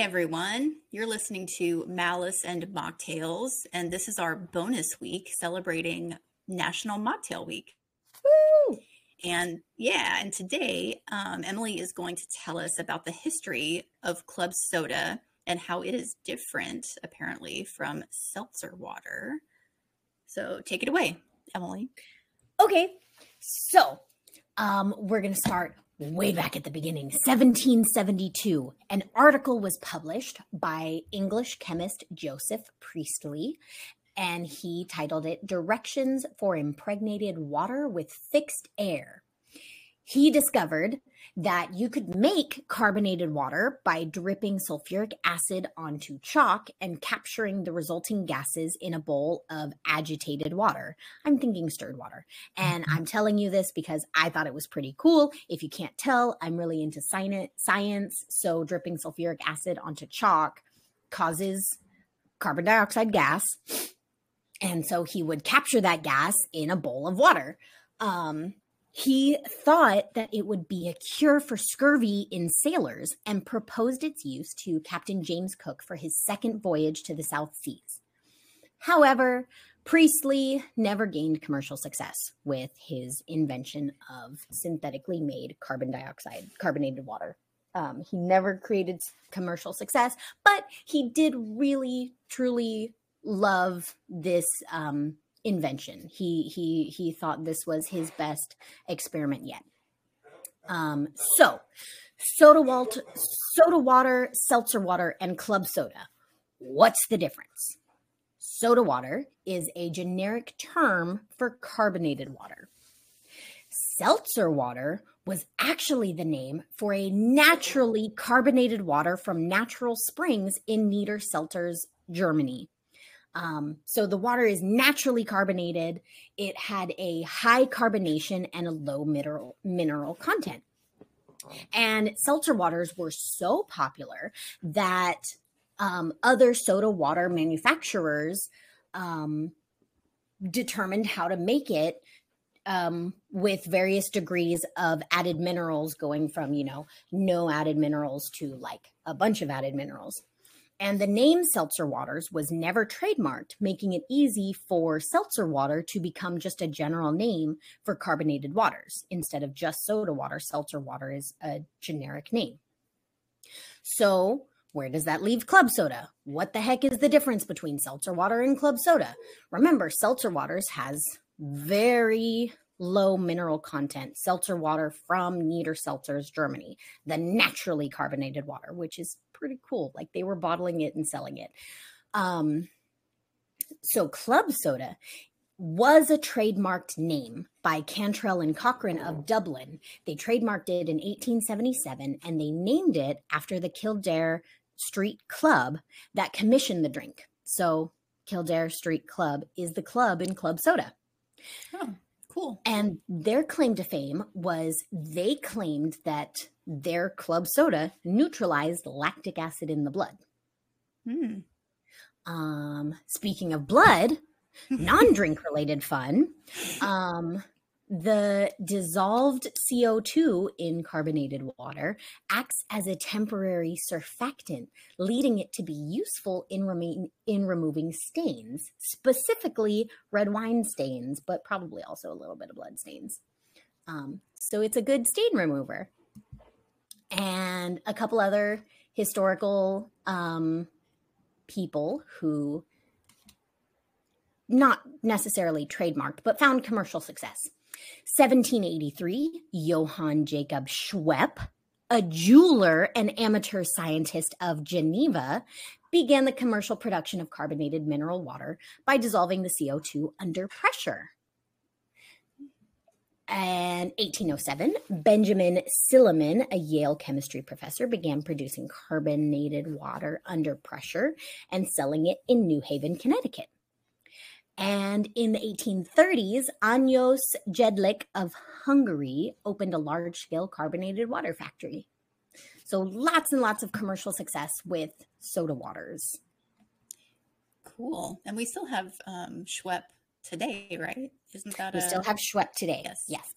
everyone. You're listening to Malice and Mocktails, and this is our bonus week celebrating National Mocktail Week. Woo! And yeah, and today um, Emily is going to tell us about the history of club soda and how it is different, apparently, from seltzer water. So take it away, Emily. Okay, so um, we're going to start way back at the beginning, 1772. An article was published by English chemist Joseph Priestley, and he titled it Directions for Impregnated Water with Fixed Air. He discovered that you could make carbonated water by dripping sulfuric acid onto chalk and capturing the resulting gases in a bowl of agitated water. I'm thinking stirred water. And I'm telling you this because I thought it was pretty cool. If you can't tell, I'm really into science. So, dripping sulfuric acid onto chalk causes carbon dioxide gas. And so he would capture that gas in a bowl of water. Um, he thought that it would be a cure for scurvy in sailors and proposed its use to Captain James Cook for his second voyage to the South Seas. However, Priestley never gained commercial success with his invention of synthetically made carbon dioxide, carbonated water. Um, he never created commercial success, but he did really, truly love this um, invention. He he he thought this was his best experiment yet. Um, so soda water, soda water, seltzer water, and club soda. What's the difference? Soda water is a generic term for carbonated water. Seltzer water was actually the name for a naturally carbonated water from natural springs in Niederselters, Germany. Um, so the water is naturally carbonated. It had a high carbonation and a low mineral mineral content. And seltzer waters were so popular that um, other soda water manufacturers um, determined how to make it um, with various degrees of added minerals, going from, you know, no added minerals to like a bunch of added minerals. And the name seltzer waters was never trademarked, making it easy for seltzer water to become just a general name for carbonated waters. Instead of just soda water, seltzer water is a generic name. So, where does that leave club soda? What the heck is the difference between seltzer water and club soda? Remember, seltzer waters has very low mineral content seltzer water from Niederselters, Germany, the naturally carbonated water, which is pretty cool. Like they were bottling it and selling it. Um, so club soda was a trademarked name by Cantrell and Cochrane of Dublin. They trademarked it in 1877 and they named it after the Kildare Street Club that commissioned the drink. So Kildare Street Club is the club in club soda. Cool. And their claim to fame was they claimed that their club soda neutralized lactic acid in the blood. Hmm. Um, speaking of blood, non drink related fun. Um, the dissolved CO2 in carbonated water acts as a temporary surfactant, leading it to be useful in, remain, in removing stains, specifically red wine stains, but probably also a little bit of blood stains. Um, so it's a good stain remover. And a couple other historical um, people who not necessarily trademarked, but found commercial success. 1783, Johann Jacob Schweppe, a jeweler and amateur scientist of Geneva, began the commercial production of carbonated mineral water by dissolving the CO2 under pressure. And 1807, Benjamin Silliman, a Yale chemistry professor, began producing carbonated water under pressure and selling it in New Haven, Connecticut. And in the 1830s, Ányos Jedlik of Hungary opened a large scale carbonated water factory. So lots and lots of commercial success with soda waters. Cool. And we still have um, Schweppe today, right? Isn't that we a... still have Schwepp today? Yes. Yes.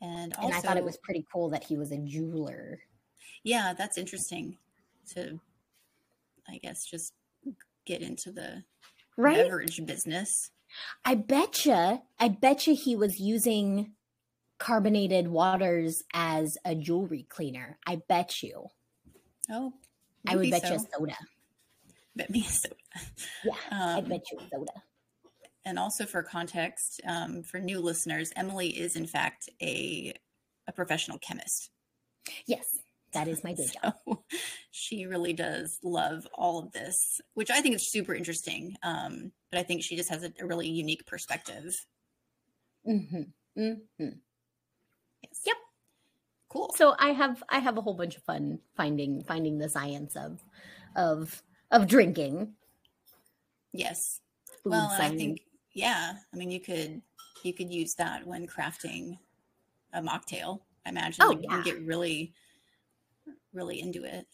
And, also, and I thought it was pretty cool that he was a jeweler. Yeah, that's interesting to I guess, just get into the Right? beverage business. I betcha, I betcha he was using carbonated waters as a jewelry cleaner. I bet you. Oh, I would bet you so. soda. Bet me soda. Yeah, I Um, bet you soda. and also for context, um, for new listeners, Emily is in fact a a professional chemist. Yes, that is my day job. So she really does love all of this, which I think is super interesting. Um, but I think she just has a, a really unique perspective. hmm hmm Yes. Yep. Cool. So I have I have a whole bunch of fun finding finding the science of of of drinking. yes. food well, I think yeah. I mean, you could you could use that when crafting a mocktail. I imagine Oh, like, you can get really really into it.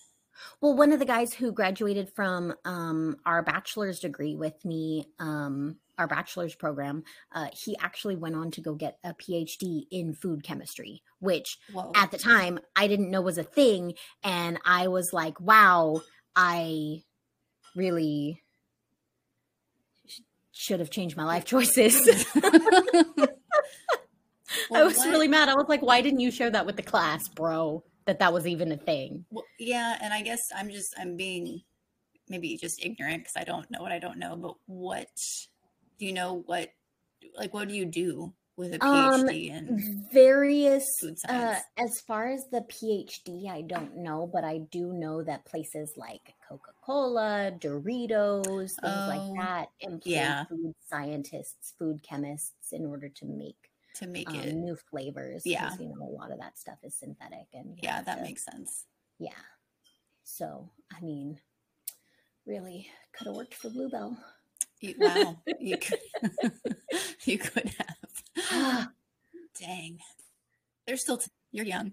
Well, one of the guys who graduated from um, our bachelor's degree with me, um, our bachelor's program, uh, he actually went on to go get a PhD in food chemistry, which Whoa. at the time I didn't know was a thing. And I was like, wow, I really sh- should have changed my life choices. I was what- really mad. I was like, why didn't you share that with the class, bro? That that was even a thing. Well, yeah, and I guess I'm just I'm being maybe just ignorant because I don't know what I don't know. But what do you know? What like what do you do with a Um, PhD in various food uh, as far as the phd i don't know but i do know that places like coca-cola doritos things Oh, like that employ yeah. food scientists food chemists in order to make to make um, it? new flavors. Yeah. you know a lot of that stuff is synthetic and Yeah, that to- makes sense. yeah so i mean really could have worked for bluebell You, wow, you could you could have. Dang, they're still t- you're young.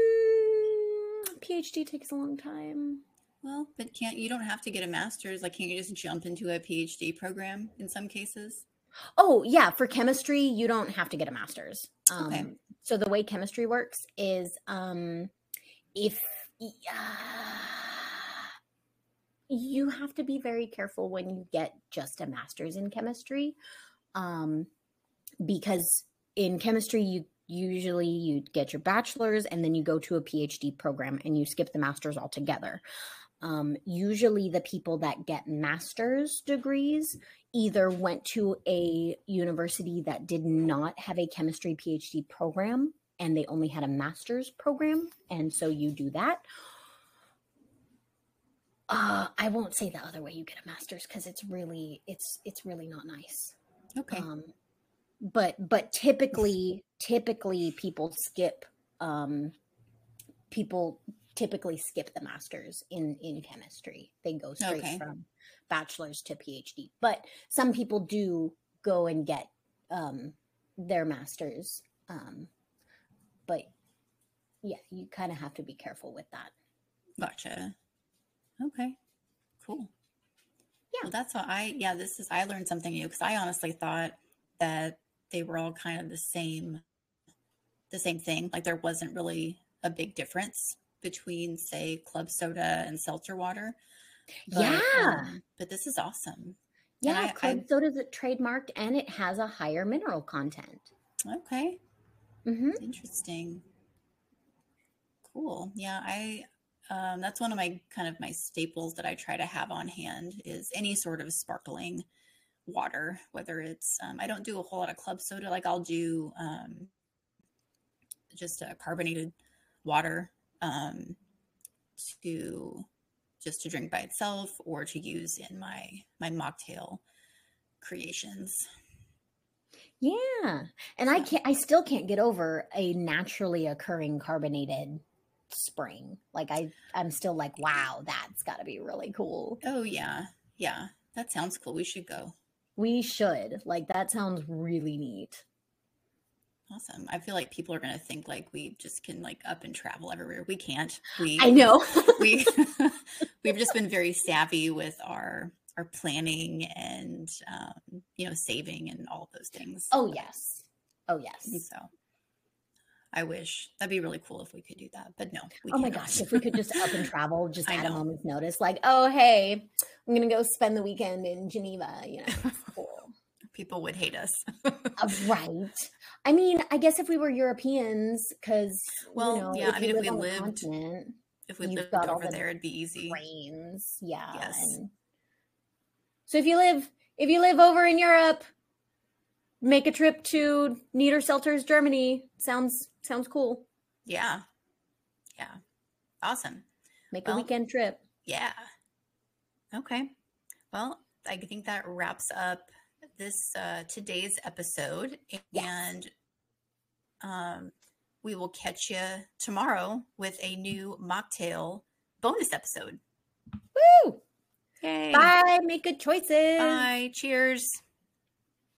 Mm, phd takes a long time Well, but can't you don't have to get a master's? Like, can't you just jump into a PhD program in some cases? Oh, yeah. For chemistry, you don't have to get a master's. Um, Okay. So the way chemistry works is um, if you have to be very careful when you get just a master's in chemistry, um, because in chemistry you usually you get your bachelor's and then you go to a PhD program and you skip the master's altogether. Um, usually, the people that get master's degrees either went to a university that did not have a chemistry PhD program and they only had a master's program. And so you do that. Uh, I won't say the other way you get a master's because it's really it's it's really not nice. Okay. Um, but but typically typically people skip um, people typically skip the masters in in chemistry. They go straight Okay. from bachelor's to PhD. But some people do go and get um, their masters. Um, but yeah, you kind of have to be careful with that. Gotcha. Okay. Cool. Yeah. Well, that's what I, yeah, this is, I learned something new because I honestly thought that they were all kind of the same, the same thing. Like there wasn't really a big difference between, say, club soda and seltzer water. But, yeah, um, but this is awesome. yeah. I- Club I- soda's a trademark and it has a higher mineral content. Okay. hmm Interesting. Cool. Yeah, I um, that's one of my kind of my staples that I try to have on hand is any sort of sparkling water, whether it's um, I don't do a whole lot of club soda, like I'll do um, just a carbonated water um, to just to drink by itself or to use in my my mocktail creations. Yeah. And I can't I still can't get over a naturally occurring carbonated spring. Like I I'm still like, wow, that's got to be really cool. Oh yeah, yeah, that sounds cool. We should go. We should. Like that sounds really neat. Awesome. I feel like people are going to think like we just can like up and travel everywhere. We can't. We I know. we we've just been very savvy with our our planning and um, you know saving and all of those things. oh yes. Oh yes. So I wish that'd be really cool if we could do that, but no. We Oh my gosh, if we could just up and travel just I at a moment's notice, like, oh hey, I'm gonna go spend the weekend in Geneva. You know. People would hate us. Uh, right. I mean, I guess if we were Europeans, because Well, you know, yeah, I mean, if we lived if we lived over the there, it'd be easy. trains, yeah. Yes. and- so if you live if you live over in Europe, make a trip to Niederselters, Germany. Sounds sounds cool. Yeah. Yeah. Awesome. Make Well, a weekend trip. Yeah. Okay. Well, I think that wraps up this uh, today's episode, Yes. and um, we will catch you tomorrow with a new mocktail bonus episode. Woo! Yay! Bye. Make good choices. Bye. Cheers.